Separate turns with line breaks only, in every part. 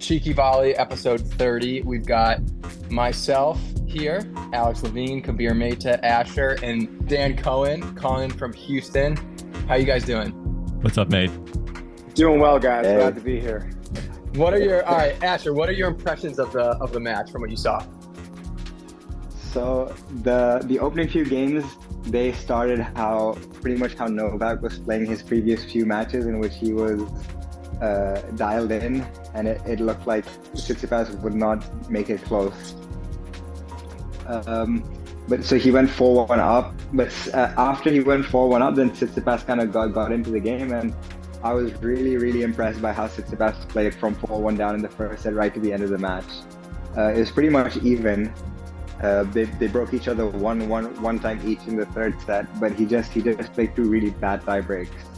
Cheeky Volley, episode 30. We've got myself here, Alex Levine, Kabir Mehta, Asher, and Dan Cohen calling from Houston. How you guys doing?
What's up, mate?
Doing well, guys. Hey. Glad to be here.
What are your all right, Asher? What are your impressions of the of the match from what you saw?
So the the opening few games, they started how pretty much how Novak was playing his previous few matches in which he was uh, dialed in, and it, it looked like Tsitsipas would not make it close. Um, but so he went four one up, but uh, after he went four one up, then Tsitsipas kind of got got into the game, and I was really really impressed by how Tsitsipas played from four one down in the first set right to the end of the match. Uh, it was pretty much even. Uh, they, they broke each other one, one, one time each in the third set, but he just he just played two really bad tie breaks.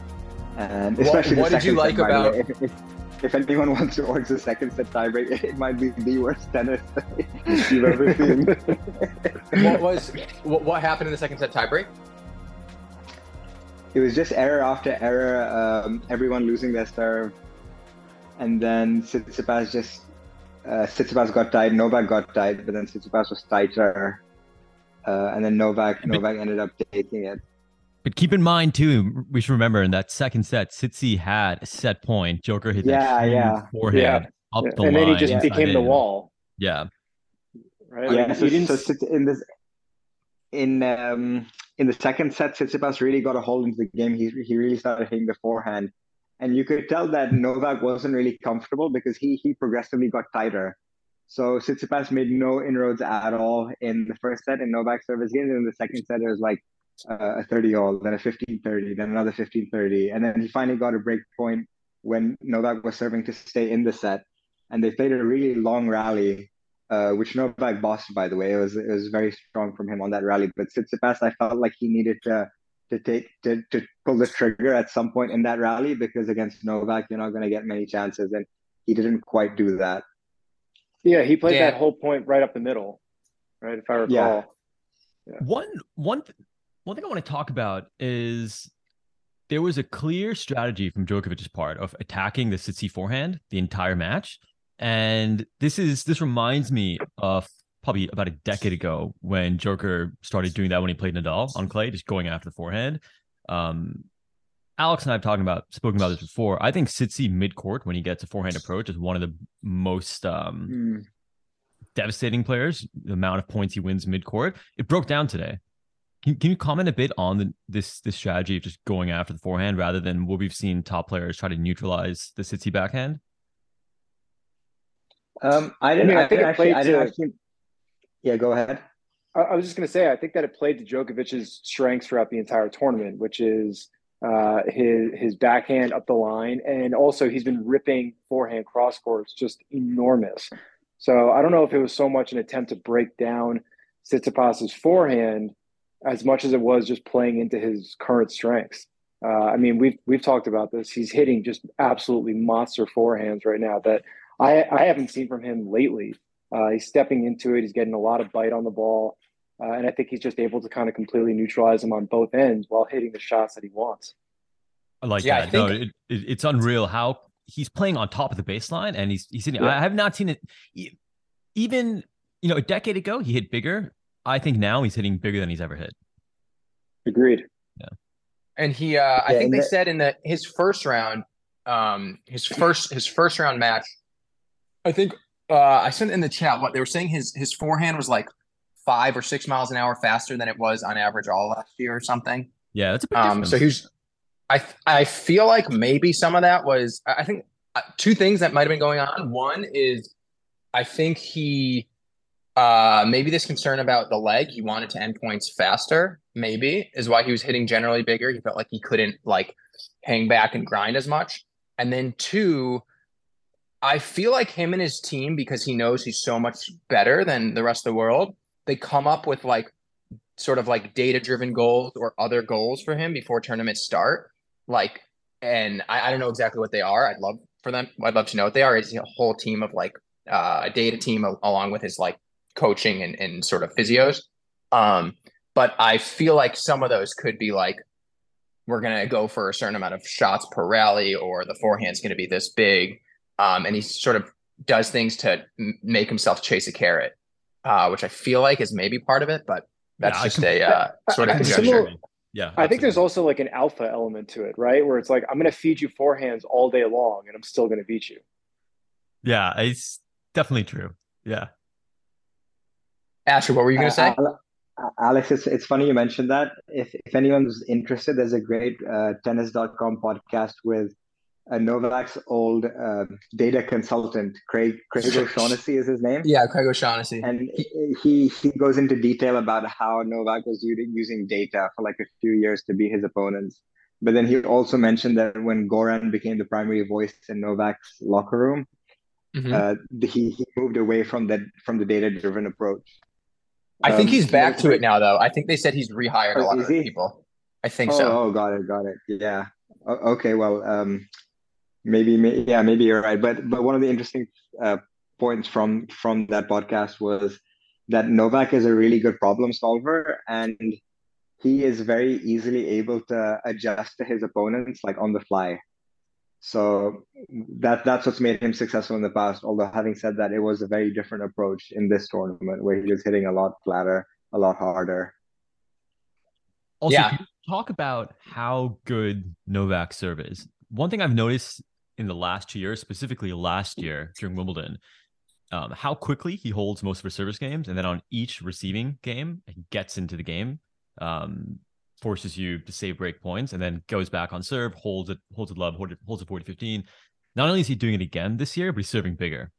And especially
what, what did you like
set,
about?
If, if, if, anyone wants to watch the second set tiebreak, it might be the worst tennis you've ever seen.
what was what, what happened in the second set tiebreak?
It was just error after error, um, everyone losing their serve, and then Tsitsipas just uh, Tsitsipas got tied, Novak got tied, but then Tsitsipas was tighter, uh, and then Novak Novak ended up taking it.
But keep in mind too, we should remember in that second set, Sitsi had a set point. Joker hit
yeah,
that
yeah.
forehand yeah. up the
and
line.
then he just became
in.
the wall.
Yeah.
Right. Yeah. So, so, in this, in um, in the second set, Tsitsipas really got a hold into the game. He he really started hitting the forehand, and you could tell that Novak wasn't really comfortable because he he progressively got tighter. So Tsitsipas made no inroads at all in the first set, and Novak service game. And in the second set, it was like a 30 all, then a 15 30, then another 15 30. And then he finally got a break point when Novak was serving to stay in the set. And they played a really long rally, uh, which Novak bossed, by the way. It was it was very strong from him on that rally. But Tsitsipas, I felt like he needed to to take to, to pull the trigger at some point in that rally because against Novak, you're not going to get many chances. And he didn't quite do that.
Yeah, he played yeah. that whole point right up the middle, right? If I recall.
Yeah. Yeah. One one one thing I want to talk about is there was a clear strategy from Djokovic's part of attacking the Sitsi forehand the entire match. And this is this reminds me of probably about a decade ago when Joker started doing that when he played Nadal on clay, just going after the forehand. Um, Alex and I have talking about spoken about this before. I think Sitsi mid court when he gets a forehand approach is one of the most um, mm. devastating players. The amount of points he wins mid court, it broke down today. Can, can you comment a bit on the, this this strategy of just going after the forehand rather than what we've seen top players try to neutralize the Sitsi backhand?
Um, I didn't. I, mean, I, I think actually, I didn't actually. Yeah, go ahead.
I, I was just going to say, I think that it played to Djokovic's strengths throughout the entire tournament, which is uh, his his backhand up the line, and also he's been ripping forehand cross courts just enormous. So I don't know if it was so much an attempt to break down Tsitsipas's forehand as much as it was just playing into his current strengths. Uh, I mean, we've we've talked about this. He's hitting just absolutely monster forehands right now that I I haven't seen from him lately. Uh, he's stepping into it. He's getting a lot of bite on the ball, uh, and I think he's just able to kind of completely neutralize him on both ends while hitting the shots that he wants.
I like yeah, that. I think... No, it, it, it's unreal how he's playing on top of the baseline, and he's he's hitting. Yeah. I have not seen it even you know a decade ago. He hit bigger. I think now he's hitting bigger than he's ever hit.
Agreed.
Yeah.
And he, uh, I think they that, said in the his first round, um, his first his first round match, I think uh, I sent in the chat what they were saying. His his forehand was like five or six miles an hour faster than it was on average all last year or something.
Yeah, that's a big
um, So he's, I I feel like maybe some of that was I think uh, two things that might have been going on. One is I think he uh, maybe this concern about the leg, he wanted to end points faster, maybe, is why he was hitting generally bigger. He felt like he couldn't like hang back and grind as much. And then two, I feel like him and his team, because he knows he's so much better than the rest of the world, they come up with like sort of like data driven goals or other goals for him before tournaments start. Like, and I, I don't know exactly what they are. I'd love for them. I'd love to know what they are. It's a whole team of like uh, a data team along with his like coaching and, and sort of physios. Um, but I feel like some of those could be like, we're going to go for a certain amount of shots per rally, or the forehand's going to be this big. Um, and he sort of does things to m- make himself chase a carrot, uh, which I feel like is maybe part of it, but that's yeah, just can, a uh, sort of conjecture.
Yeah, absolutely. I think there's also like an alpha element to it, right? Where it's like I'm going to feed you forehands all day long, and I'm still going to beat you.
Yeah, it's definitely true. Yeah.
Asher, what were you going to say?
Uh, Alex, it's, it's funny you mentioned that. If if anyone's interested, there's a great uh, tennis.com podcast with a Novak's old uh, data consultant, Craig Craig O'Shaughnessy is his name.
Yeah, Craig O'Shaughnessy.
And he he goes into detail about how Novak was using data for like a few years to beat his opponents. But then he also mentioned that when Goran became the primary voice in Novak's locker room, mm-hmm. uh, he he moved away from that from the data driven approach.
I um, think he's back to it now, though. I think they said he's rehired a oh, lot of people. I think
oh,
so.
Oh, got it, got it. Yeah. Okay. Well, um, maybe, yeah, maybe you're right. But but one of the interesting uh, points from from that podcast was that Novak is a really good problem solver, and he is very easily able to adjust to his opponents like on the fly. So that that's what's made him successful in the past. Although having said that, it was a very different approach in this tournament where he was hitting a lot flatter, a lot harder.
Also, yeah. talk about how good Novak serve is. One thing I've noticed in the last two years, specifically last year during Wimbledon, um, how quickly he holds most of his service games, and then on each receiving game, he gets into the game. Um, forces you to save break points and then goes back on serve, holds it, holds it love, holds it, holds it 40 15. Not only is he doing it again this year, but he's serving bigger.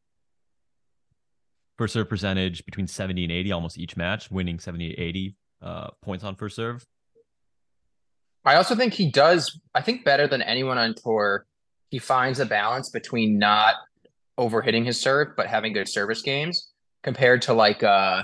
First serve percentage between 70 and 80 almost each match, winning 70 to 80 uh, points on first serve.
I also think he does, I think better than anyone on tour, he finds a balance between not overhitting his serve, but having good service games compared to like uh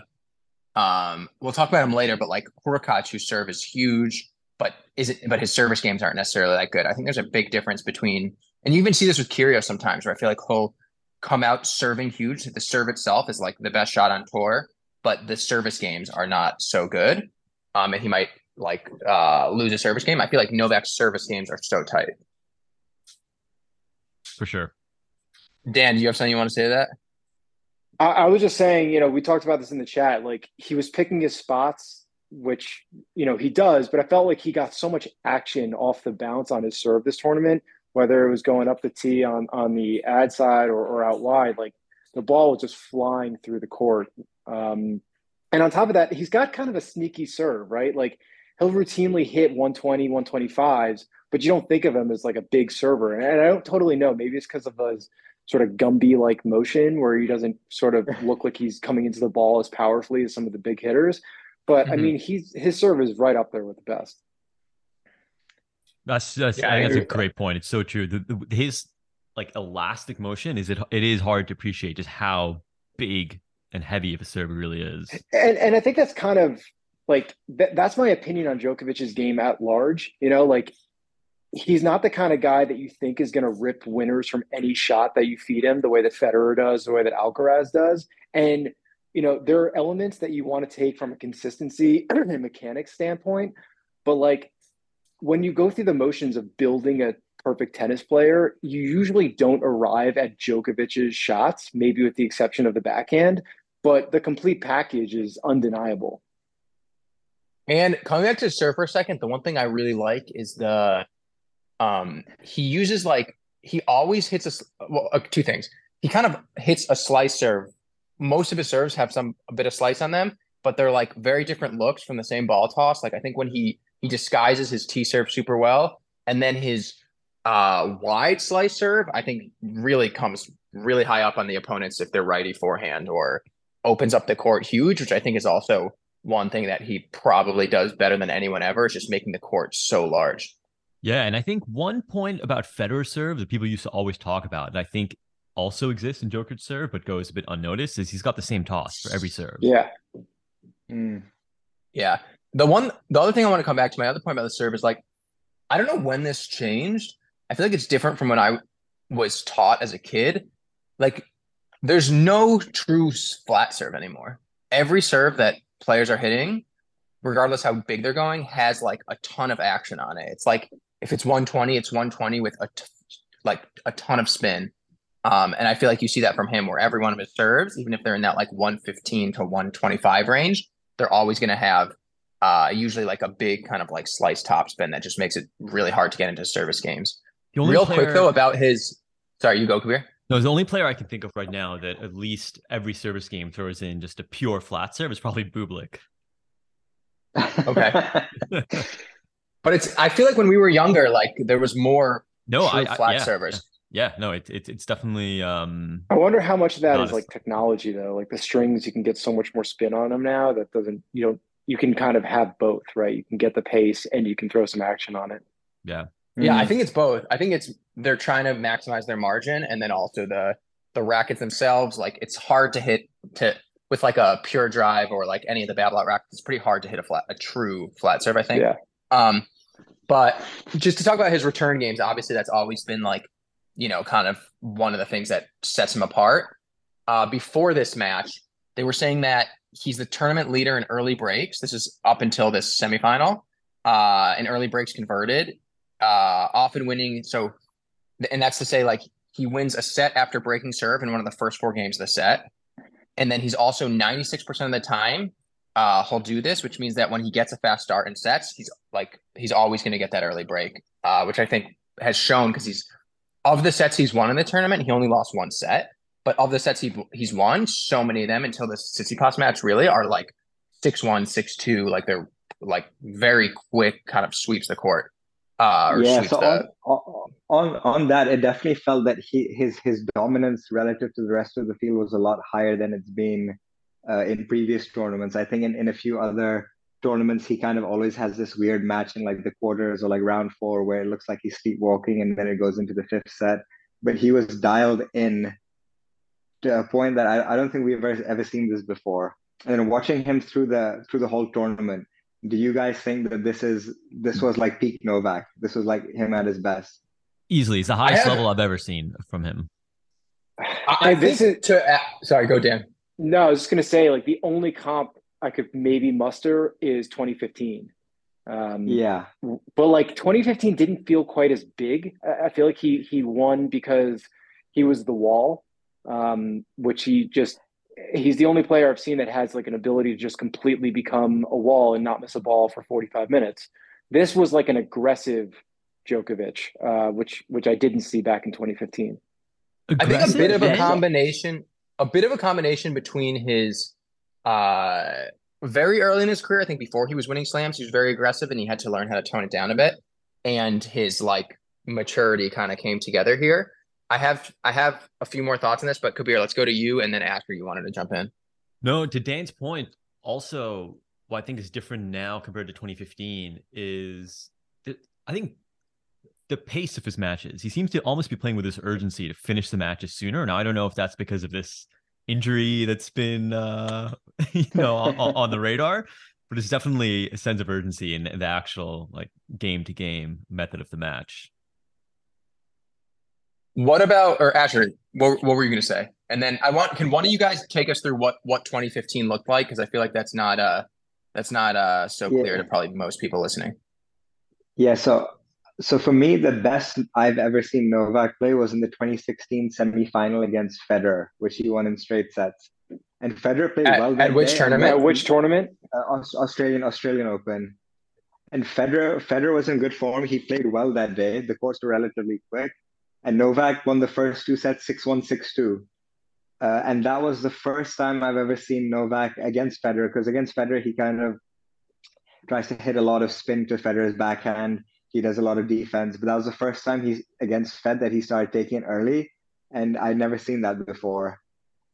um, we'll talk about him later, but like whose serve is huge, but is it? But his service games aren't necessarily that good. I think there's a big difference between, and you even see this with Kyrgios sometimes, where I feel like he'll come out serving huge. The serve itself is like the best shot on tour, but the service games are not so good. Um, and he might like uh, lose a service game. I feel like Novak's service games are so tight.
For sure.
Dan, do you have something you want to say to that?
I, I was just saying, you know, we talked about this in the chat. Like he was picking his spots, which you know he does, but I felt like he got so much action off the bounce on his serve this tournament, whether it was going up the tee on on the ad side or, or out wide. Like the ball was just flying through the court. Um, and on top of that, he's got kind of a sneaky serve, right? Like he'll routinely hit 120, 125s, but you don't think of him as like a big server. And I don't totally know. Maybe it's because of his sort of Gumby like motion where he doesn't sort of look like he's coming into the ball as powerfully as some of the big hitters. But mm-hmm. I mean, he's his serve is right up there with the best.
That's that's yeah, I think that's a great point. It's so true. The, the, his like elastic motion is it it is hard to appreciate just how big and heavy of a serve really is.
And and I think that's kind of like th- that's my opinion on Djokovic's game at large. You know, like he's not the kind of guy that you think is going to rip winners from any shot that you feed him the way that Federer does, the way that Alcaraz does. And, you know, there are elements that you want to take from a consistency and mechanics standpoint. But like when you go through the motions of building a perfect tennis player, you usually don't arrive at Djokovic's shots, maybe with the exception of the backhand, but the complete package is undeniable.
And coming back to serve for a second, the one thing I really like is the um, he uses like he always hits a well, uh, two things. He kind of hits a slice serve. Most of his serves have some a bit of slice on them, but they're like very different looks from the same ball toss. Like I think when he he disguises his T serve super well, and then his uh, wide slice serve, I think really comes really high up on the opponents if they're righty forehand or opens up the court huge, which I think is also one thing that he probably does better than anyone ever is just making the court so large.
Yeah, and I think one point about Federer serve that people used to always talk about, and I think also exists in Joker's serve, but goes a bit unnoticed, is he's got the same toss for every serve.
Yeah.
Mm. Yeah. The one, the other thing I want to come back to, my other point about the serve is like, I don't know when this changed. I feel like it's different from when I was taught as a kid. Like, there's no true flat serve anymore. Every serve that players are hitting, regardless how big they're going, has like a ton of action on it. It's like if it's 120, it's 120 with a t- like a ton of spin. Um, and I feel like you see that from him where every one of his serves, even if they're in that like 115 to 125 range, they're always going to have uh, usually like a big kind of like slice top spin that just makes it really hard to get into service games. Real player... quick though about his, sorry, you go, Kabir.
No, the only player I can think of right now that at least every service game throws in just a pure flat serve is probably Bublik.
Okay. but it's I feel like when we were younger, like there was more no I, flat
yeah,
servers.
Yeah, no, it's it, it's definitely. um
I wonder how much of that is like technology though. Like the strings, you can get so much more spin on them now. That doesn't you don't you can kind of have both, right? You can get the pace and you can throw some action on it.
Yeah.
Yeah, I mm. think it's both. I think it's they're trying to maximize their margin and then also the the rackets themselves. Like it's hard to hit to with like a pure drive or like any of the Babolat rackets. It's pretty hard to hit a flat a true flat serve. I think.
Yeah.
Um, but just to talk about his return games, obviously that's always been like, you know, kind of one of the things that sets him apart. Uh, before this match, they were saying that he's the tournament leader in early breaks. This is up until this semifinal. Uh, in early breaks converted uh, often winning. So, and that's to say, like he wins a set after breaking serve in one of the first four games of the set, and then he's also ninety six percent of the time uh, he'll do this, which means that when he gets a fast start in sets, he's like he's always going to get that early break, uh, which I think has shown because he's of the sets he's won in the tournament, he only lost one set. But of the sets he he's won, so many of them until the Pass match really are like six one, six two, like they're like very quick kind of sweeps the court. Uh,
yeah, so on, on on that, it definitely felt that he his his dominance relative to the rest of the field was a lot higher than it's been uh, in previous tournaments. I think in, in a few other tournaments, he kind of always has this weird match in like the quarters or like round four where it looks like he's sleepwalking and then it goes into the fifth set. But he was dialed in to a point that I, I don't think we've ever, ever seen this before. And then watching him through the through the whole tournament, do you guys think that this is this was like peak Novak? This was like him at his best.
Easily, it's the highest level I've ever seen from him.
I, I this is to uh, sorry, go Dan.
No, I was just gonna say like the only comp I could maybe muster is 2015.
Um, yeah,
but like 2015 didn't feel quite as big. I feel like he he won because he was the wall, um, which he just he's the only player I've seen that has like an ability to just completely become a wall and not miss a ball for 45 minutes. This was like an aggressive Djokovic, uh, which which I didn't see back in 2015.
Aggressive? I think a bit of a combination, a bit of a combination between his uh, very early in his career. I think before he was winning slams, he was very aggressive, and he had to learn how to tone it down a bit. And his like maturity kind of came together here. I have I have a few more thoughts on this, but Kabir, let's go to you and then Asher, you wanted to jump in.
No, to Dan's point, also what I think is different now compared to 2015 is that I think the pace of his matches. He seems to almost be playing with this urgency to finish the matches sooner. Now I don't know if that's because of this injury that's been uh you know on, on the radar, but it's definitely a sense of urgency in the actual like game to game method of the match.
What about or Asher? What, what were you going to say? And then I want can one of you guys take us through what what 2015 looked like because I feel like that's not uh that's not uh so clear yeah. to probably most people listening.
Yeah, so so for me the best I've ever seen Novak play was in the 2016 semifinal against Federer, which he won in straight sets. And Federer played
at,
well.
At which tournament?
At which tournament?
Uh, Australian Australian Open. And Federer Federer was in good form. He played well that day. The courts were relatively quick and Novak won the first two sets 6 1 6 2. Uh, and that was the first time I've ever seen Novak against Federer, because against Federer, he kind of tries to hit a lot of spin to Federer's backhand. He does a lot of defense, but that was the first time he's against Fed that he started taking it early. And I'd never seen that before.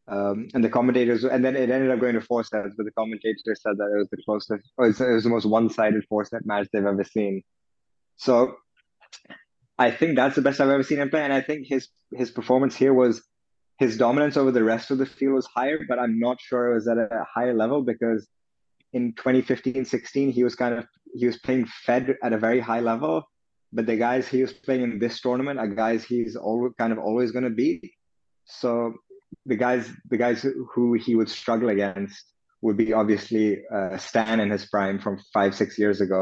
Um, and the commentators, and then it ended up going to four sets, but the commentators said that it was the closest, was, it was the most one sided four set match they've ever seen. So I think that's the best I've ever seen him play, and I think his his performance here was his dominance over the rest of the field was higher, but I'm not sure it was at a higher level because in 2015-16 he was kind of he was playing Fed at a very high level, but the guys he was playing in this tournament are guys he's always kind of always going to beat. So the guys the guys who he would struggle against would be obviously uh, Stan in his prime from five six years ago.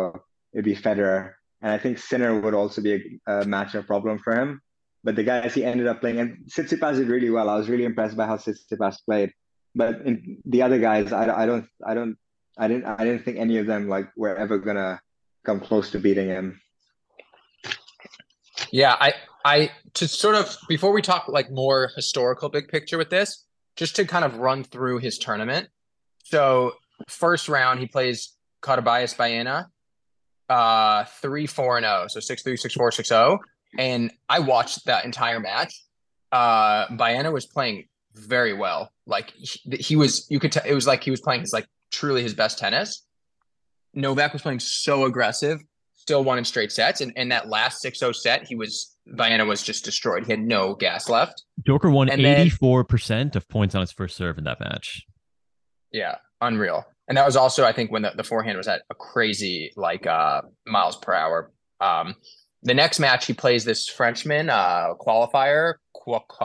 It'd be Federer and I think Sinner would also be a, a matchup problem for him. but the guys he ended up playing and Tsitsipas did really well. I was really impressed by how Tsitsipas played. But in the other guys, I, I don't I don't I didn't I didn't think any of them like were ever gonna come close to beating him.
Yeah, I I to sort of before we talk like more historical big picture with this, just to kind of run through his tournament. So first round he plays Carballes Baena, uh three four and oh, so six three six four six oh, and I watched that entire match. Uh, Baena was playing very well. Like he, he was, you could tell it was like he was playing his like truly his best tennis. Novak was playing so aggressive, still won in straight sets, and in that last 6-0 set, he was Baena was just destroyed. He had no gas left.
Joker won eighty four percent of points on his first serve in that match.
Yeah, unreal. And that was also, I think, when the, the forehand was at a crazy like uh miles per hour. Um, the next match he plays this Frenchman uh qualifier.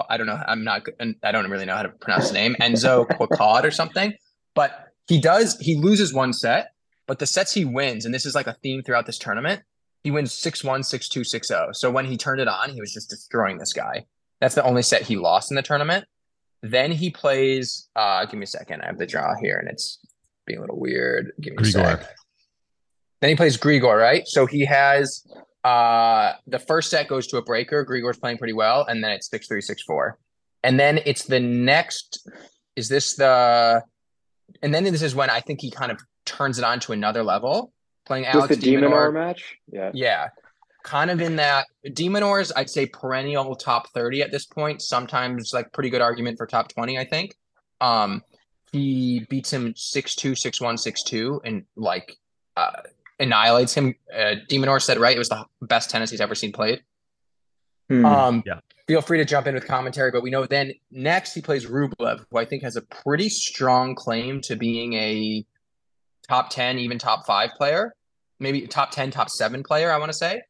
I don't know. I'm not. I don't really know how to pronounce the name. Enzo Couacaud or something. But he does. He loses one set, but the sets he wins, and this is like a theme throughout this tournament. He wins 6-1, 6-2, 6-0. So when he turned it on, he was just destroying this guy. That's the only set he lost in the tournament. Then he plays. uh Give me a second. I have the draw here, and it's being a little weird. Give me Grigor. a sec. Then he plays Grigor, right? So he has uh, the first set goes to a breaker. Grigor's playing pretty well, and then it's six three six four, and then it's the next. Is this the? And then this is when I think he kind of turns it on to another level, playing Just Alex
the de Minaur match. Yeah,
yeah, kind of in that de Minaur's. I'd say perennial top thirty at this point. Sometimes like pretty good argument for top twenty. I think. Um, he beats him six two six one six two, and like uh, annihilates him. Uh, de Minaur said right, it was the best tennis he's ever seen played. Hmm. Um, yeah. Feel free to jump in with commentary, but we know then next he plays Rublev, who I think has a pretty strong claim to being a top 10, even top five player, maybe top 10, top seven player, I want to say.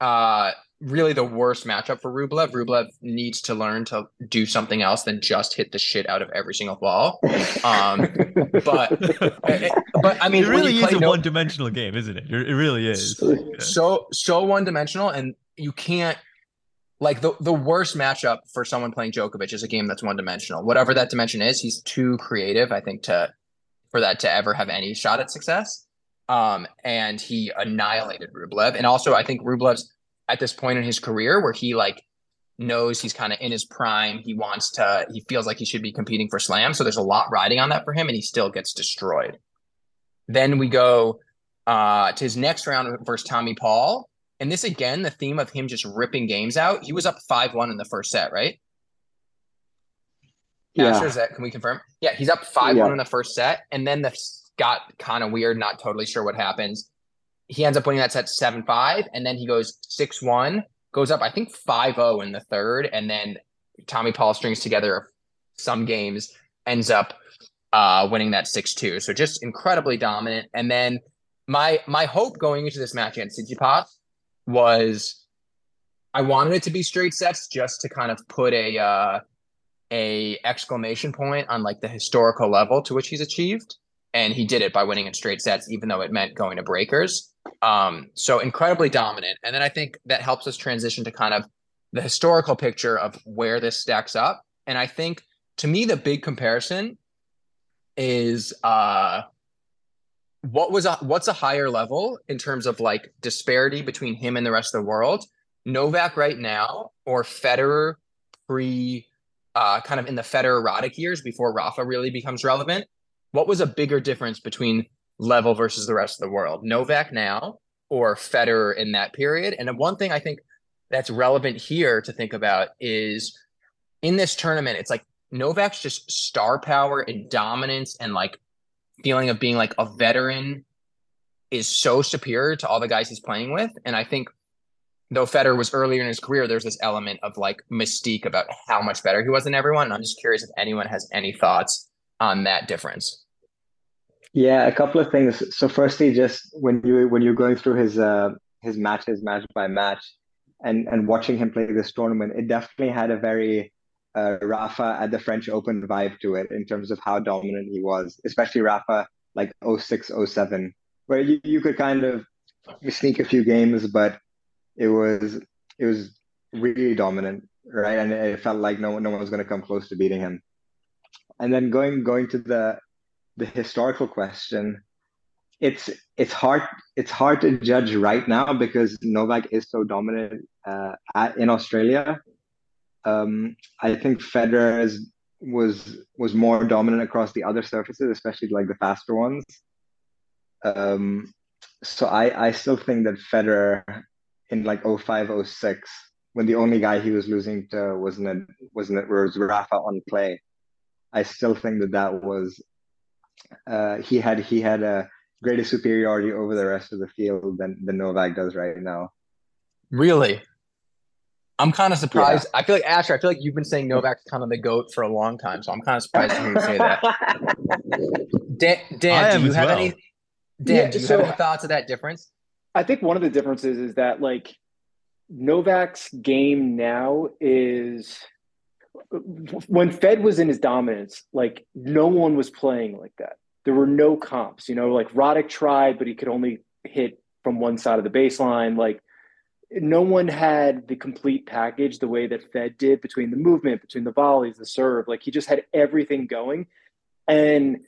Uh, really the worst matchup for Rublev. Rublev needs to learn to do something else than just hit the shit out of every single ball. Um, but but I mean,
it really is a no, one-dimensional game, isn't it? It really is.
So so one-dimensional, and you can't like the the worst matchup for someone playing Djokovic is a game that's one-dimensional. Whatever that dimension is, he's too creative, I think, to for that to ever have any shot at success. Um, and he annihilated Rublev, and also I think Rublev's at this point in his career where he like knows he's kind of in his prime. He wants to, he feels like he should be competing for slam. So there's a lot riding on that for him, and he still gets destroyed. Then we go uh, to his next round versus Tommy Paul. And this again, the theme of him just ripping games out. He was up 5 1 in the first set, right? Yeah. Asher, is that, can we confirm? Yeah, he's up 5 yeah. 1 in the first set. And then the got kind of weird, not totally sure what happens he ends up winning that set 7 5, and then he goes 6 1, goes up, I think 5 0 in the third, and then Tommy Paul strings together some games, ends up uh, winning that 6 2. So just incredibly dominant. And then my my hope going into this match against Tsitsipas was I wanted it to be straight sets just to kind of put a uh, a exclamation point on like the historical level to which he's achieved and he did it by winning in straight sets even though it meant going to breakers um, so incredibly dominant. And then I think that helps us transition to kind of the historical picture of where this stacks up. And I think to me, the big comparison is uh, what was a what's a higher level in terms of like disparity between him and the rest of the world? Novak right now or Federer pre uh, kind of in the Federer erotic years before Rafa really becomes relevant? What was a bigger difference between level versus the rest of the world. Novak now or Federer in that period. And one thing I think that's relevant here to think about is in this tournament, it's like Novak's just star power and dominance and like feeling of being like a veteran is so superior to all the guys he's playing with. And I think though Federer was earlier in his career, there's this element of like mystique about how much better he was than everyone. And I'm just curious if anyone has any thoughts on that difference.
Yeah, a couple of things. So firstly, just when you when you're going through his uh his matches match by match and and watching him play this tournament, it definitely had a very uh, Rafa at the French Open vibe to it in terms of how dominant he was, especially Rafa like 06, 07, where you, you could kind of sneak a few games, but it was it was really dominant, right? And it felt like no no one was going to come close to beating him. And then going going to the the historical question, it's it's hard it's hard to judge right now because Novak is so dominant uh, at, in Australia. Um, I think Federer was was more dominant across the other surfaces, especially like the faster ones. Um, so I I still think that Federer in like 05, 06, when the only guy he was losing to wasn't wasn't it was Rafa on clay. I still think that that was uh, he had he had a greater superiority over the rest of the field than than Novak does right now.
Really? I'm kind of surprised. Yeah. I feel like Asher. I feel like you've been saying Novak's kind of the goat for a long time, so I'm kind of surprised to hear you say that. Dan, Dan do you have well. any? Dan, yeah, do you so, have any thoughts of that difference?
I think one of the differences is that like Novak's game now is when Fed was in his dominance, like no one was playing like that. There were no comps, you know, like Roddick tried, but he could only hit from one side of the baseline. Like no one had the complete package the way that Fed did between the movement, between the volleys, the serve. Like he just had everything going. And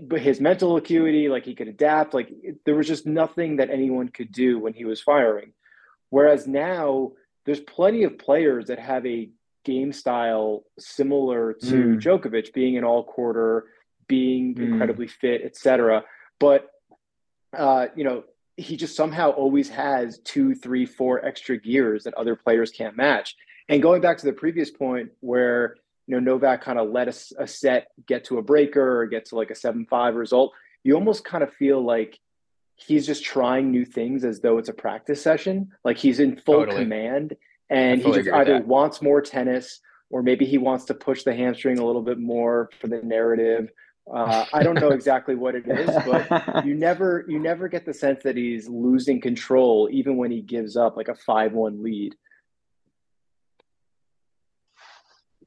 but his mental acuity, like he could adapt, like there was just nothing that anyone could do when he was firing. Whereas now there's plenty of players that have a game style similar to mm. Djokovic, being an all quarter, being mm. incredibly fit, etc. But uh, you know, he just somehow always has two, three, four extra gears that other players can't match. And going back to the previous point where you know Novak kind of let a, a set get to a breaker or get to like a seven five result, you almost kind of feel like he's just trying new things as though it's a practice session. Like he's in full totally. command and he just either wants more tennis or maybe he wants to push the hamstring a little bit more for the narrative. Uh, I don't know exactly what it is, but you never you never get the sense that he's losing control even when he gives up like a five one lead.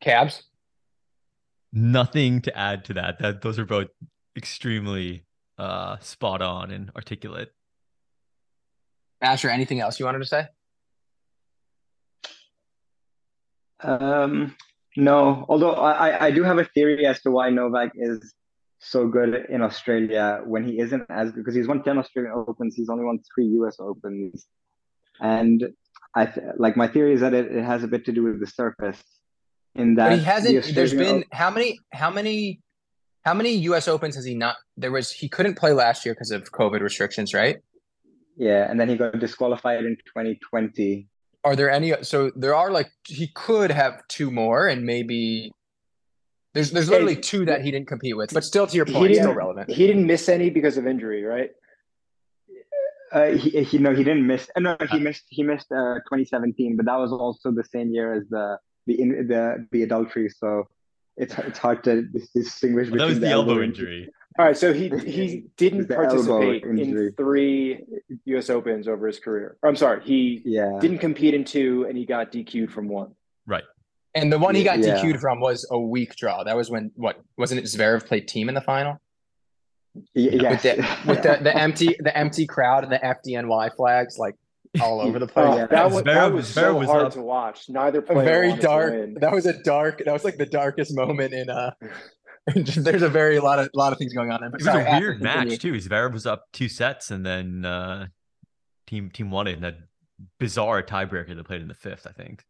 Cabs.
Nothing to add to that. That those are both extremely uh, spot on and articulate.
Asher, anything else you wanted to say?
Um, no, although I, I do have a theory as to why Novak is so good in Australia when he isn't as good because he's won 10 Australian Opens, he's only won three US Opens. And I th- like my theory is that it, it has a bit to do with the surface. In that
but he hasn't, there's been how many, how many, how many US Opens has he not? There was, he couldn't play last year because of COVID restrictions, right?
Yeah. And then he got disqualified in 2020
are there any so there are like he could have two more and maybe there's there's literally two that he didn't compete with but still to your point still relevant
he didn't miss any because of injury right
uh, he, he no he didn't miss uh, no he uh. missed he missed uh, 2017 but that was also the same year as the the the the adultery so it's it's hard to distinguish
well, that was the, the elbow, elbow injury. injury.
All right, so he he didn't participate in three U.S. Opens over his career. Or, I'm sorry, he yeah. didn't compete in two, and he got DQ'd from one.
Right.
And the one he got yeah. DQ'd from was a weak draw. That was when what wasn't it? Zverev played Thiem in the final.
Yeah,
with, the, with the, the empty the empty crowd and the FDNY flags like all over the place.
Oh, that, was, that was so was hard up. to watch. Neither player.
Very dark. That was a dark. That was like the darkest moment in uh there's a very lot of lot of things going on there.
It was sorry, a weird match too. Zverev was up two sets, and then uh, Thiem Thiem won it in a bizarre tiebreaker that played in the fifth. I think.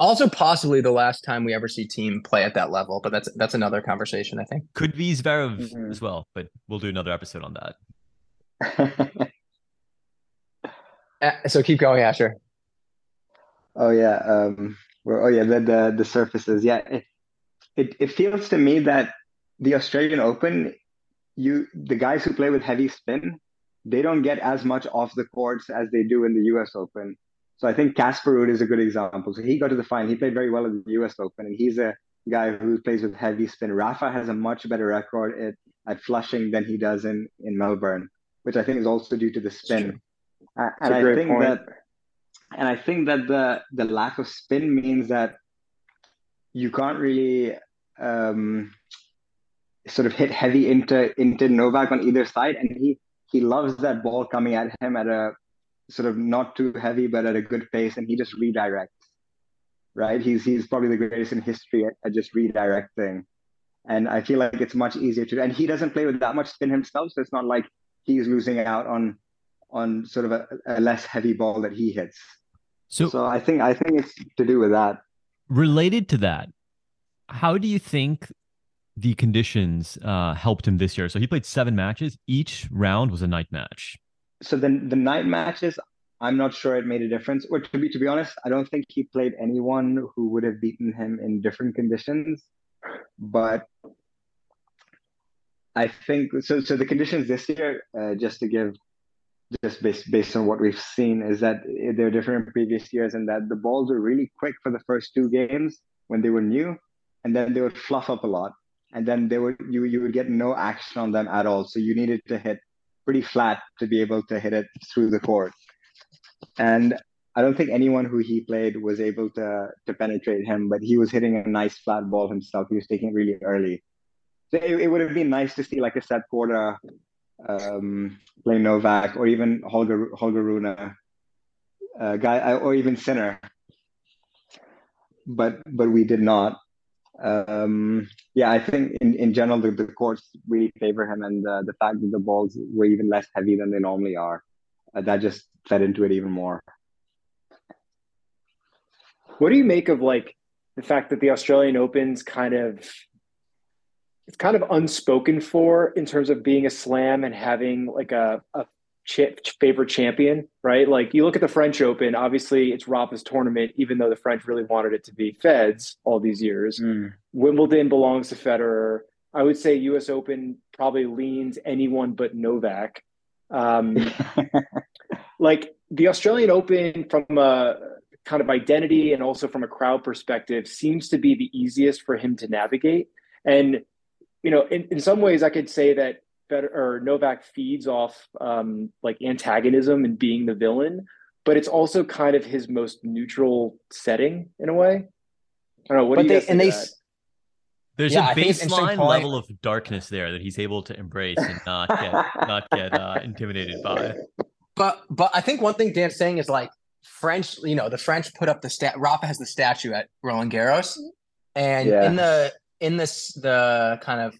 Also, possibly the last time we ever see Thiem play at that level, but that's that's another conversation. I think
could be Zverev mm-hmm. as well, but we'll do another episode on that.
Uh, so keep going, Asher.
Oh yeah. Um, well, oh yeah. The the the surfaces. Yeah it, it feels to me that the Australian Open, you the guys who play with heavy spin, they don't get as much off the courts as they do in the US Open. So I think Casper Ruud is a good example. So he got to the final. He played very well at the US Open, and he's a guy who plays with heavy spin. Rafa has a much better record at, at Flushing than he does in, in Melbourne, which I think is also due to the spin. Uh, and I think point. that and I think that the the lack of spin means that you can't really um, sort of hit heavy into into Novak on either side, and he he loves that ball coming at him at a sort of not too heavy but at a good pace, and he just redirects. right? He's he's probably the greatest in history at, at just redirecting. And I feel like it's much easier to and he doesn't play with that much spin himself, so it's not like he's losing out on on sort of a, a less heavy ball that he hits. So, so I think I think it's to do with that.
Related to that, how do you think the conditions uh, helped him this year? So he played seven matches. Each round was a night match.
So the the night matches, I'm not sure it made a difference. Or to be to be honest, I don't think he played anyone who would have beaten him in different conditions. But I think so. So the conditions this year, uh, just to give just based based on what we've seen is that they're different previous years and that the balls were really quick for the first two games when they were new and then they would fluff up a lot and then they would you you would get no action on them at all so you needed to hit pretty flat to be able to hit it through the court and I don't think anyone who he played was able to to penetrate him, but he was hitting a nice flat ball himself. He was taking it really early. So it, it would have been nice to see like a Seb Korda um, play Novak or even Holger Holger Rune, uh, guy or even Sinner. But but we did not. Um, yeah, I think in, in general the, the courts really favor him, and the, the fact that the balls were even less heavy than they normally are, uh, that just fed into it even more.
What do you make of like the fact that the Australian Opens kind of it's kind of unspoken for in terms of being a slam and having like a, a ch- favorite champion, right? Like you look at the French Open, obviously it's Rafa's tournament, even though the French really wanted it to be Fed's all these years. Mm. Wimbledon belongs to Federer. I would say U.S. Open probably leans anyone but Novak. Um, like the Australian Open, from a kind of identity and also from a crowd perspective, seems to be the easiest for him to navigate. And you know, in, in some ways, I could say that better or Novak feeds off um, like antagonism and being the villain, but it's also kind of his most neutral setting in a way. I don't know. What but do you they, and they, that?
There's yeah, a baseline level of darkness there that he's able to embrace and not get not get uh, intimidated by.
But but I think one thing Dan's saying is like French, you know, the French put up the stat. Rafa has the statue at Roland Garros, and yeah. in the in this the kind of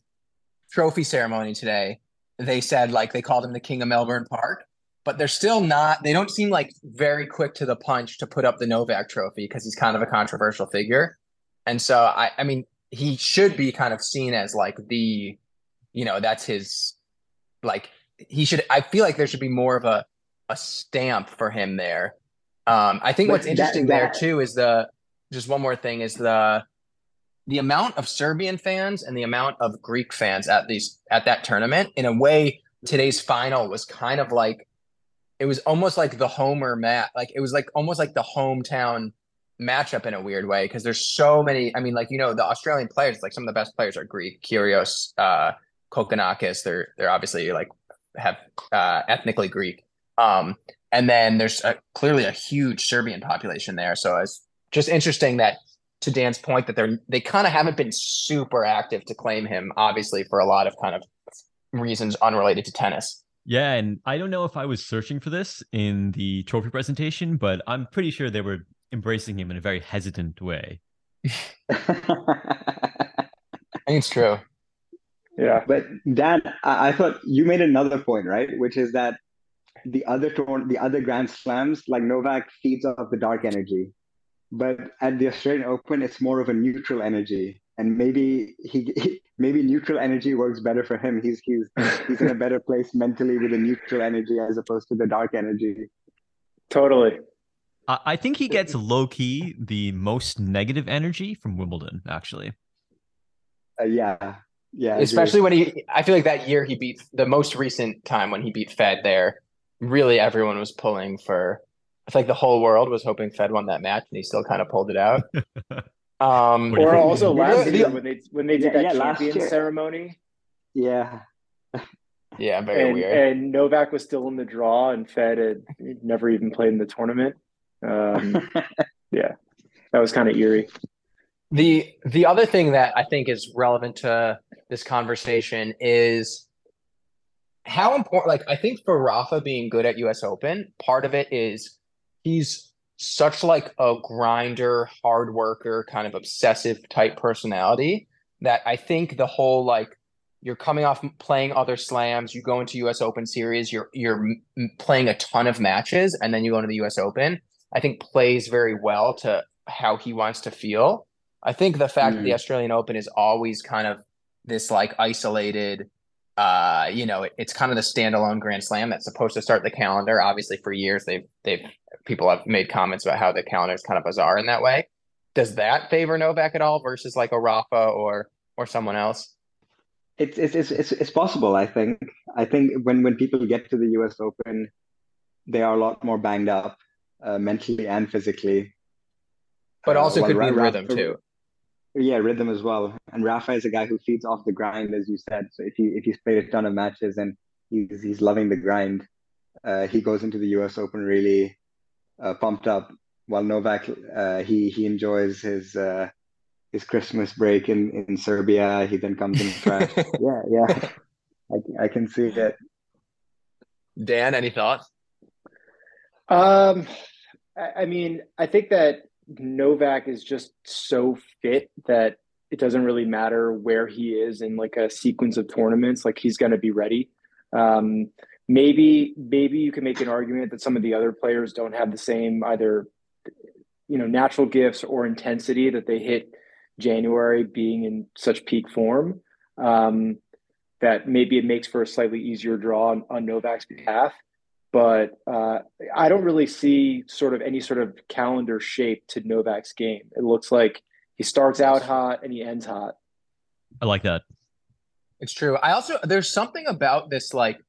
trophy ceremony today, they said like they called him the king of Melbourne Park, but they're still not. They don't seem like very quick to the punch to put up the Novak Trophy because he's kind of a controversial figure, and so I I mean he should be kind of seen as like the, you know, that's his like he should. I feel like there should be more of a a stamp for him there. Um, I think what's interesting that, there too is the just one more thing is the the amount of Serbian fans and the amount of Greek fans at these at that tournament, in a way, today's final was kind of like it was almost like the homer mat, like it was like almost like the hometown matchup in a weird way because there's so many. I mean, like you know, the Australian players, like some of the best players are Greek. Kyrgios, uh, Kokkinakis, they're they're obviously like have uh, ethnically Greek. Um, and then there's a, clearly a huge Serbian population there. So it's just interesting that to Dan's point that they're they kind of haven't been super active to claim him, obviously for a lot of kind of reasons unrelated to tennis.
Yeah, and I don't know if I was searching for this in the trophy presentation, but I'm pretty sure they were embracing him in a very hesitant way.
I think it's true.
Yeah, but Dan, I, I thought you made another point, right? Which is that the other torn, the other Grand Slams, like Novak feeds off the dark energy, but at the Australian Open, it's more of a neutral energy, and maybe he, maybe neutral energy works better for him. He's he's he's in a better place mentally with a neutral energy as opposed to the dark energy.
Totally.
I think he gets low key the most negative energy from Wimbledon, actually.
Uh, yeah, yeah.
Especially when he, I feel like that year he beat the most recent time when he beat Fed there. Really, everyone was pulling for I feel like the whole world was hoping Fed won that match, and he still kind of pulled it out.
Um, or also last year when they when they did yeah, that yeah, champion ceremony.
Yeah.
Yeah, very
and,
weird.
And Novak was still in the draw, and Fed had never even played in the tournament. Um, yeah, that was kind of eerie.
The the other thing that I think is relevant to this conversation is how important. Like I think for Rafa being good at U.S. Open, part of it is he's such like a grinder, hard worker, kind of obsessive type personality that I think the whole like you're coming off playing other slams, you go into US Open series, you're you're playing a ton of matches and then you go into the US Open. I think plays very well to how he wants to feel. I think the fact mm. that the mm. Australian Open is always kind of this like isolated uh, you know, it, it's kind of the standalone Grand Slam that's supposed to start the calendar. Obviously, for years they've they've people have made comments about how the calendar is kind of bizarre in that way. Does that favor Novak at all versus like a Rafa or or someone else?
It's it's it's it's possible. I think. I think when when people get to the U.S. Open, they are a lot more banged up uh, mentally and physically.
But also uh, could be rhythm too.
Yeah, rhythm as well. And Rafa is a guy who feeds off the grind, as you said. So if you if he's played a ton of matches and he's he's loving the grind, uh, he goes into the U.S. Open really uh, pumped up. While Novak, uh, he he enjoys his uh, his Christmas break in in Serbia. He then comes in trash. yeah, yeah, I I can see it.
Dan, any thoughts?
Um, I, I mean, I think that Novak is just so fit that it doesn't really matter where he is in like a sequence of tournaments. Like he's going to be ready. Um, maybe maybe you can make an argument that some of the other players don't have the same either you know natural gifts or intensity that they hit January being in such peak form. Um, that maybe it makes for a slightly easier draw on, on Novak's behalf but uh, I don't really see sort of any sort of calendar shape to Novak's game. It looks like he starts out hot and he ends hot.
I like that.
It's true. I also there's something about this like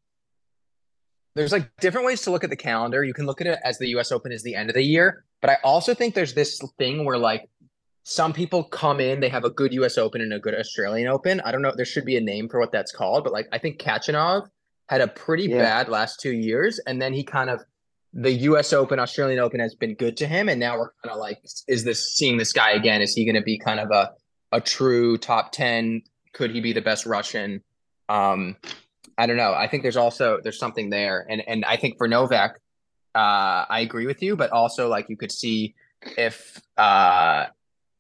there's like different ways to look at the calendar. You can look at it as the US Open is the end of the year, but I also think there's this thing where like some people come in, they have a good US Open and a good Australian Open. I don't know, there should be a name for what that's called, but like I think Khachanov had a pretty yeah. bad last two years, and then he kind of the U.S. Open, Australian Open has been good to him, and now we're kind of like, is this seeing this guy again? Is he going to be kind of a a true top ten? Could he be the best Russian? Um, I don't know. I think there's also there's something there, and and I think for Novak, uh, I agree with you, but also like you could see if uh,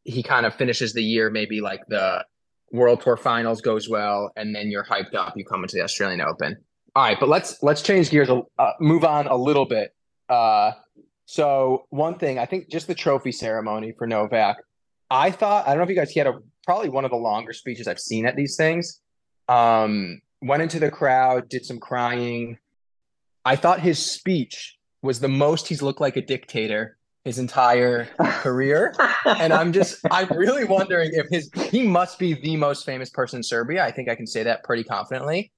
he kind of finishes the year maybe like the World Tour Finals goes well, and then you're hyped up. You come into the Australian Open. All right, but let's let's change gears, uh, move on a little bit. Uh, so one thing, I think just the trophy ceremony for Novak. I thought I don't know if you guys he had a probably one of the longer speeches I've seen at these things. Um, went into the crowd, did some crying. I thought his speech was the most he's looked like a dictator his entire career. and I'm just I'm really wondering if his he must be the most famous person in Serbia. I think I can say that pretty confidently.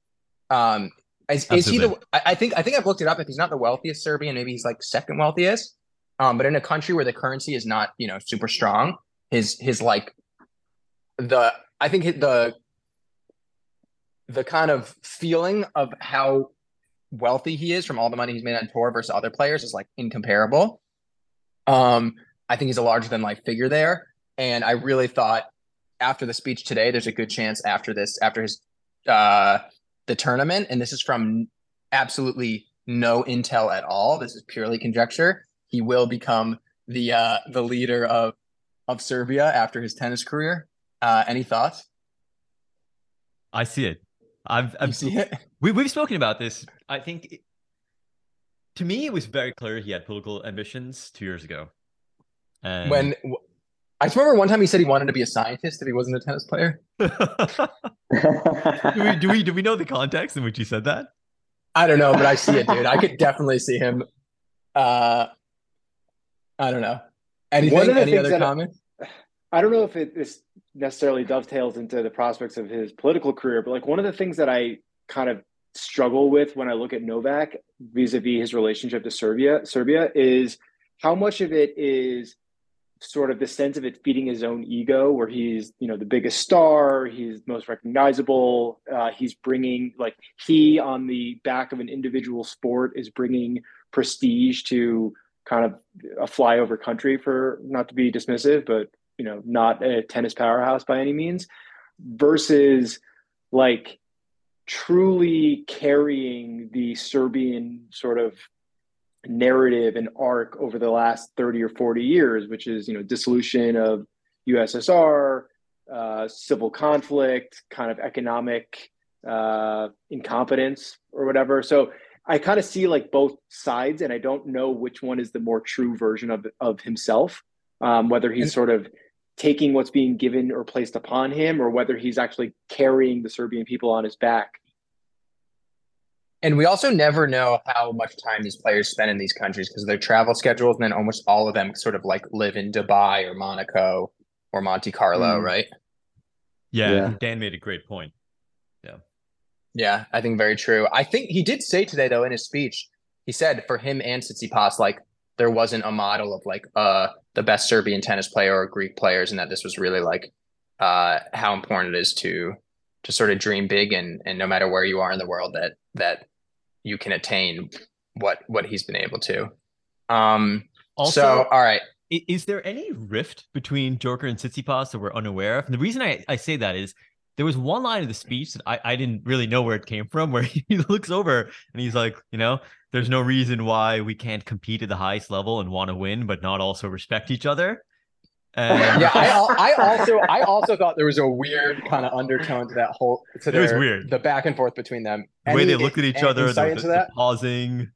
Um, is, is he the? I think I think I've looked it up. If he's not the wealthiest Serbian, maybe he's like second wealthiest. Um, but in a country where the currency is not you know super strong, his his like the I think the the kind of feeling of how wealthy he is from all the money he's made on tour versus other players is like incomparable. Um, I think he's a larger than life figure there, and I really thought after the speech today, there's a good chance after this, after his uh, the tournament, and this is from absolutely no intel at all. This is purely conjecture. He will become the uh, the leader of of Serbia after his tennis career. Uh, any thoughts?
I see it. I've, I've
see it.
We, we've spoken about this. I think it, to me, it was very clear he had political ambitions two years ago.
And... When I just remember one time he said he wanted to be a scientist if he wasn't a tennis player. do,
we, do we do we know the context in which he said that?
I don't know, but I see it, dude. I could definitely see him. Uh, I don't know. Anything? Any other comments?
I don't know if it this necessarily dovetails into the prospects of his political career, but like one of the things that I kind of struggle with when I look at Novak vis-a-vis his relationship to Serbia, Serbia is how much of it is sort of the sense of it feeding his own ego where he's you know the biggest star he's most recognizable uh, he's bringing like he on the back of an individual sport is bringing prestige to kind of a flyover country for not to be dismissive but you know not a tennis powerhouse by any means versus like truly carrying the serbian sort of narrative and arc over the last 30 or 40 years, which is, you know, dissolution of USSR, uh, civil conflict, kind of economic uh, incompetence or whatever. So I kind of see like both sides, and I don't know which one is the more true version of of himself. Um, whether he's sort of taking what's being given or placed upon him, or whether he's actually carrying the Serbian people on his back.
And we also never know how much time these players spend in these countries because their travel schedules, and then almost all of them sort of like live in Dubai or Monaco or Monte Carlo, mm. right?
Yeah, yeah, Dan made a great point. Yeah.
Yeah, I think very true. I think he did say today though in his speech, he said for him and Tsitsipas, like there wasn't a model of like uh the best Serbian tennis player or Greek players, and that this was really like uh how important it is to to sort of dream big and and no matter where you are in the world that that you can attain what what he's been able to. Um also, so all right.
Is there any rift between Joker and Tsitsipas that we're unaware of? And the reason I, I say that is there was one line of the speech that I, I didn't really know where it came from where he looks over and he's like, you know, there's no reason why we can't compete at the highest level and want to win, but not also respect each other.
And... yeah, I, I also I also thought there was a weird kind of undertone to that whole to their,
it was weird
the back and forth between them.
The way they looked at each other, the, the, the pausing.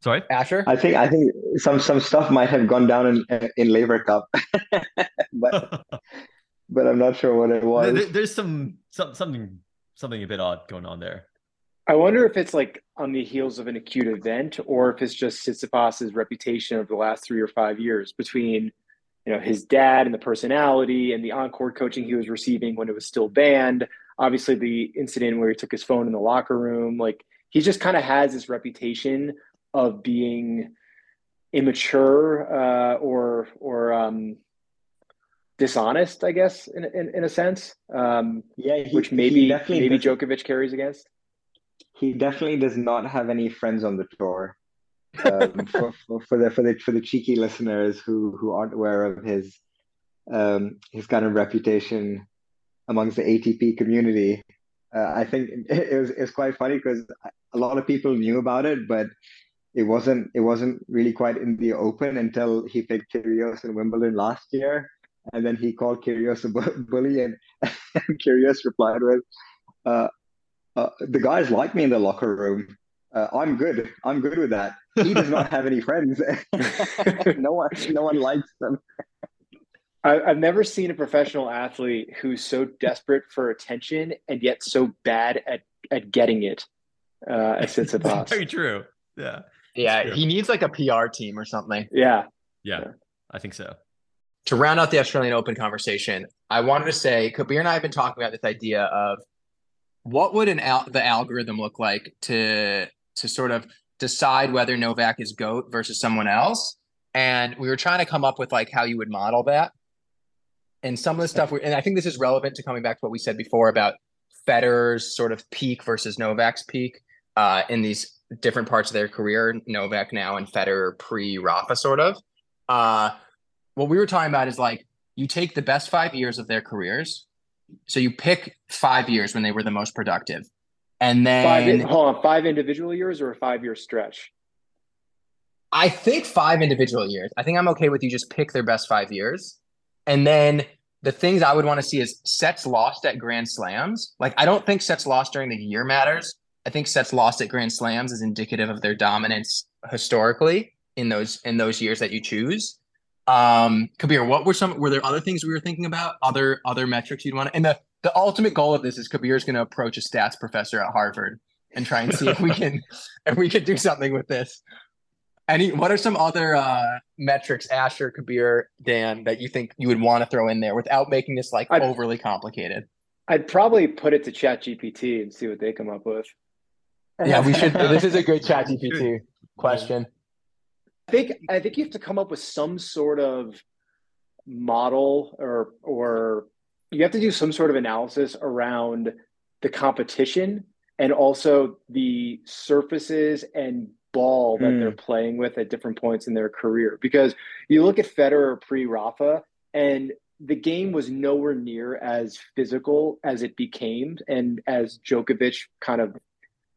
Sorry,
Asher.
I think I think some some stuff might have gone down in in Laver Cup, but but I'm not sure what it was.
there's some, some something something a bit odd going on there.
I wonder if it's like on the heels of an acute event, or if it's just Tsitsipas's reputation over the last three or five years between, you know, his dad and the personality and the on-court coaching he was receiving when it was still banned. Obviously, the incident where he took his phone in the locker room, like he just kind of has this reputation of being immature uh, or or um, dishonest, I guess, in in, in a sense. Um, yeah, he, which maybe maybe Djokovic carries against.
He definitely does not have any friends on the tour. um, for, for, for, the for the for the cheeky listeners who who aren't aware of his um, his kind of reputation amongst the ATP community, uh, I think it, it was it was quite funny because a lot of people knew about it, but it wasn't it wasn't really quite in the open until he picked Kyrgios in Wimbledon last year, and then he called Kyrgios a bully, and, and Kyrgios replied with, uh, uh, "The guys like me in the locker room. Uh, I'm good. I'm good with that. He does not have any friends. no one, no one likes them."
I, I've never seen a professional athlete who's so desperate for attention and yet so bad at at getting it. Uh, as Tsitsipas.
Very true. Yeah.
Yeah, he needs like a PR team or something.
Yeah.
Yeah, yeah. I think so
to round out the Australian Open conversation, I wanted to say Kabir and I have been talking about this idea of what would an al- the algorithm look like to to sort of decide whether Novak is goat versus someone else, and we were trying to come up with like how you would model that. And some of the stuff, we, and I think this is relevant to coming back to what we said before about Federer's sort of peak versus Novak's peak uh, in these different parts of their career. Novak now and Federer pre Rafa, sort of. Uh, what we were talking about is like you take the best five years of their careers. So you pick five years when they were the most productive. And then
five, hold on, five individual years or a five year stretch?
I think five individual years. I think I'm okay with you just pick their best five years. And then the things I would want to see is sets lost at Grand Slams. Like I don't think sets lost during the year matters. I think sets lost at Grand Slams is indicative of their dominance historically in those in those years that you choose. Um, Kabir, what were some? Were there other things we were thinking about? Other other metrics you'd want to? And the the ultimate goal of this is Kabir is going to approach a stats professor at Harvard and try and see if we can if we can do something with this. Any? What are some other uh, metrics, Asher, Kabir, Dan, that you think you would want to throw in there without making this like I'd, overly complicated?
I'd probably put it to Chat GPT and see what they come up with.
Yeah, we should. this is a good Chat GPT question.
I think I think you have to come up with some sort of model or or you have to do some sort of analysis around the competition and also the surfaces and ball that mm. they're playing with at different points in their career. Because you look at Federer pre Rafa, and the game was nowhere near as physical as it became and as Djokovic kind of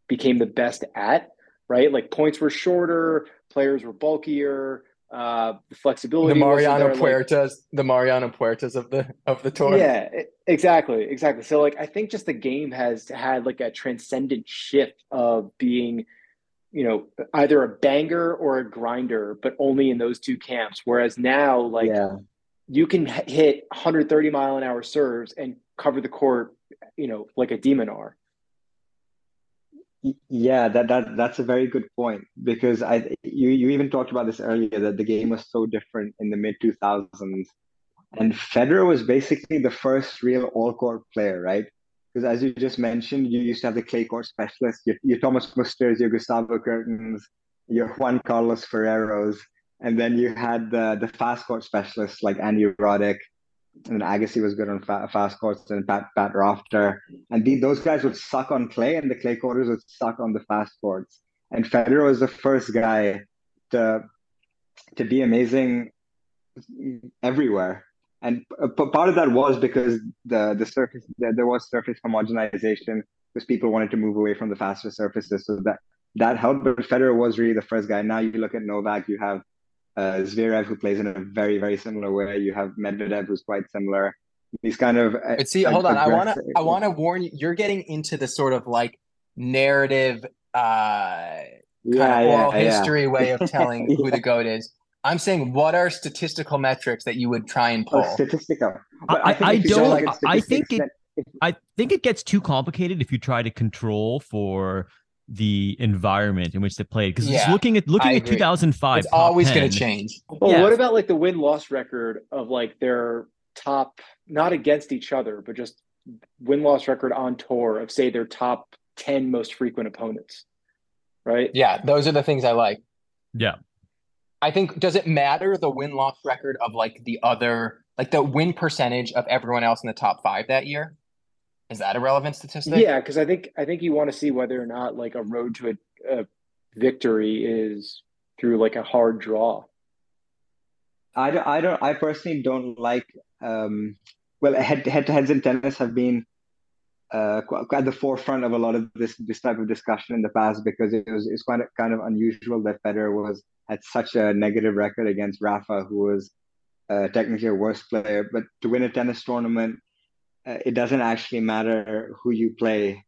became the best at right? Like points were shorter, players were bulkier, uh, the flexibility.
The Mariano Puertas, like, the Mariano Puertas of the of the tour.
Yeah, exactly, exactly. So like, I think just the game has had like a transcendent shift of being, you know, either a banger or a grinder, but only in those two camps. Whereas now, like, yeah. you can hit 130 mile an hour serves and cover the court, you know, like a de Minaur.
Yeah, that, that that's a very good point because I you you even talked about this earlier that the game was so different in the mid two thousands, and Federer was basically the first real all court player, right? Because as you just mentioned, you used to have the clay court specialists, your, your Thomas Musters, your Gustavo Kuertens, your Juan Carlos Ferreros, and then you had the the fast court specialists like Andy Roddick, and Agassi was good on fa- fast courts and Pat Pat Rafter, and the, those guys would suck on clay, and the clay courters would suck on the fast courts. And Federer was the first guy to to be amazing everywhere. And part of that was because the the surface there was surface homogenization because people wanted to move away from the faster surfaces, so that that helped. But Federer was really the first guy. Now you look at Novak, you have uh, Zverev, who plays in a very, very similar way. You have Medvedev, who's quite similar. He's kind of. Uh,
but see, hold on. I want to. I want to warn you. You're getting into the sort of like narrative, uh, yeah, of oral yeah, history yeah. way of telling yeah. who the goat is. I'm saying, what are statistical metrics that you would try and pull?
Oh, statistical.
But I, I, I don't. Like I think it. I think it gets too complicated if you try to control for the environment in which they played. Because yeah, just looking at looking at 2005,
it's always going to change.
Well, yeah. what about like the win loss record of like their top, not against each other, but just win loss record on tour of say their top 10 most frequent opponents, right?
Yeah, those are the things I like.
Yeah.
I think does it matter the win loss record of like the other like the win percentage of everyone else in the top five that year? Is that a relevant statistic?
Yeah, because I think I think you want to see whether or not like a road to a, a victory is through like a hard draw.
I don't, I don't I personally don't like um well head head to heads in tennis have been uh at the forefront of a lot of this this type of discussion in the past because it was it's quite kind of unusual that Federer was had such a negative record against Rafa who was uh, technically a worse player but to win a tennis tournament uh, it doesn't actually matter who you play.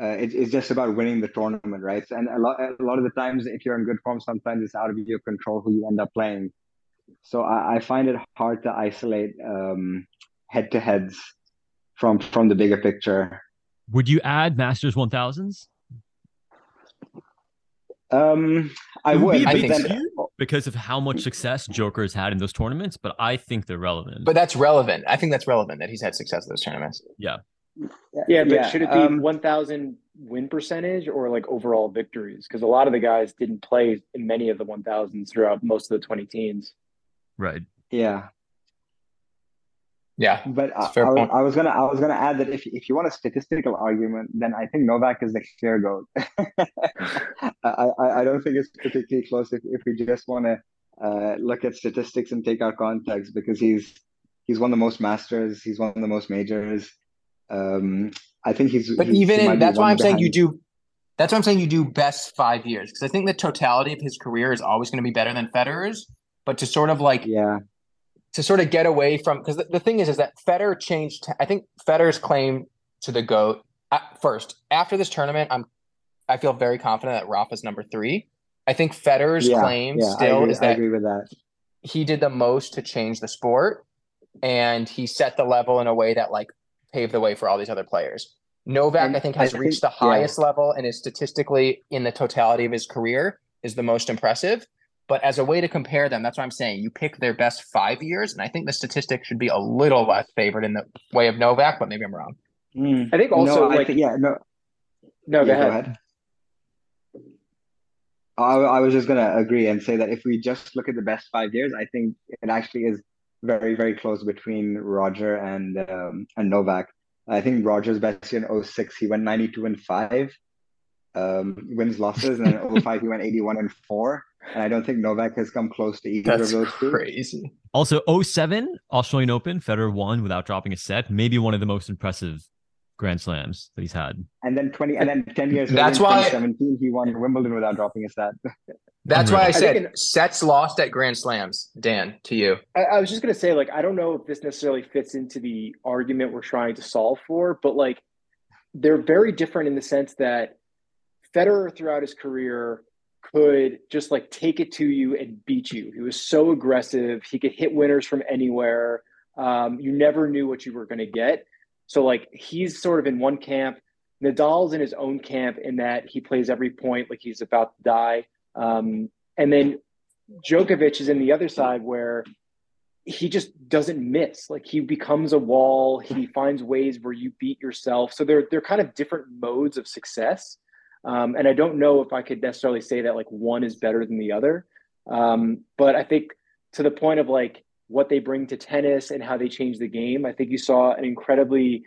Uh, it, it's just about winning the tournament, right? And a lot, a lot of the times, if you're in good form, sometimes it's out of your control who you end up playing. So I, I find it hard to isolate um, head-to-heads from from the bigger picture.
Would you add Masters 1000s?
Um, I
it
would.
would I think because of how much success Joker has had in those tournaments, but I think they're relevant.
But that's relevant. I think that's relevant that he's had success in those tournaments.
Yeah.
Yeah, but yeah. should it be um, 1,000 win percentage or like overall victories? Because a lot of the guys didn't play in many of the 1,000s throughout most of the 20 teens.
Right.
Yeah.
Yeah,
but I, I, I, was gonna I was gonna add that if if you want a statistical argument, then I think Novak is the clear goat. I, I don't think it's particularly close if, if we just want to uh, look at statistics and take out context because he's he's won the most Masters, he's won the most majors. Um, I think he's.
But
he's,
even in, that's why I'm behind. saying you do. That's why I'm saying you do best five years because I think the totality of his career is always going to be better than Federer's. But to sort of like
yeah
to sort of get away from because the, the, thing is is that Federer changed. I think Federer's claim to the goat uh, first after this tournament. I'm I feel very confident that Rafa's number three. I think Federer's yeah, claim yeah, still
agree,
is that
I agree with that.
He did the most to change the sport, and he set the level in a way that like paved the way for all these other players. Novak, and I think, has I reached think, the highest yeah. level and is statistically in the totality of his career is the most impressive. But as a way to compare them, that's what I'm saying. You pick their best five years, and I think the statistic should be a little less favored in the way of Novak, but maybe I'm wrong.
Mm. I think also no, like
think, yeah, no,
no, go, yeah, ahead. go ahead.
I, I was just gonna agree and say that if we just look at the best five years, I think it actually is very very close between Roger and um, and Novak. I think Roger's best year in 06, he went 92 and 5 um, wins losses, and in 05 he went 81 and 4 and I don't think Novak has come close to either
That's
of those
two. Crazy.
Also, 07 Australian Open, Federer won without dropping a set. Maybe one of the most impressive Grand Slams that he's had.
And then 20, and then 10 years
That's later, why
2017, he won Wimbledon without dropping a set.
That's why I said I in, sets lost at Grand Slams. Dan, to you.
I, I was just going to say, like, I don't know if this necessarily fits into the argument we're trying to solve for, but like, they're very different in the sense that Federer throughout his career could just like take it to you and beat you. He was so aggressive. He could hit winners from anywhere. Um, you never knew what you were going to get. So like he's sort of in one camp. Nadal's in his own camp in that he plays every point like he's about to die. Um, and then Djokovic is in the other side where he just doesn't miss. Like he becomes a wall. He finds ways where you beat yourself. So they're they're kind of different modes of success. Um, and I don't know if I could necessarily say that like one is better than the other. Um, but I think to the point of like what they bring to tennis and how they change the game, I think you saw an incredibly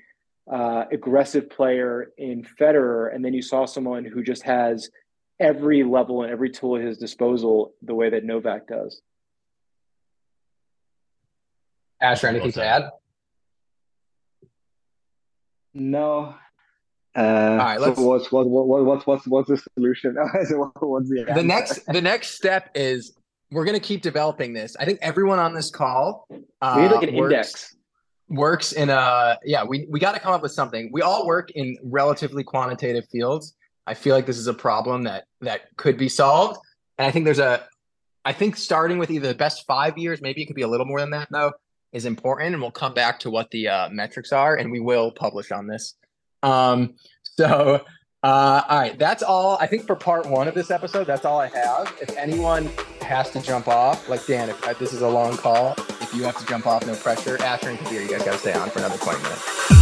uh, aggressive player in Federer, and then you saw someone who just has every level and every tool at his disposal the way that Novak does.
Asher, anything to add?
No, uh, All right, let's. So what's what what what's what's what's the solution? what's
the, the next the next step is we're gonna keep developing this. I think everyone on this call
uh, we need like an works, index
works in a yeah. We we got to come up with something. We all work in relatively quantitative fields. I feel like this is a problem that that could be solved, and I think there's a. I think starting with either the best five years, maybe it could be a little more than that though, is important, and we'll come back to what the uh, metrics are, and we will publish on this. Um, so, uh, all right, that's all. I think for part one of this episode, that's all I have. If anyone has to jump off, like Dan, if, if this is a long call, if you have to jump off, no pressure. Asher and Kabir, you guys got to stay on for another 20 minutes.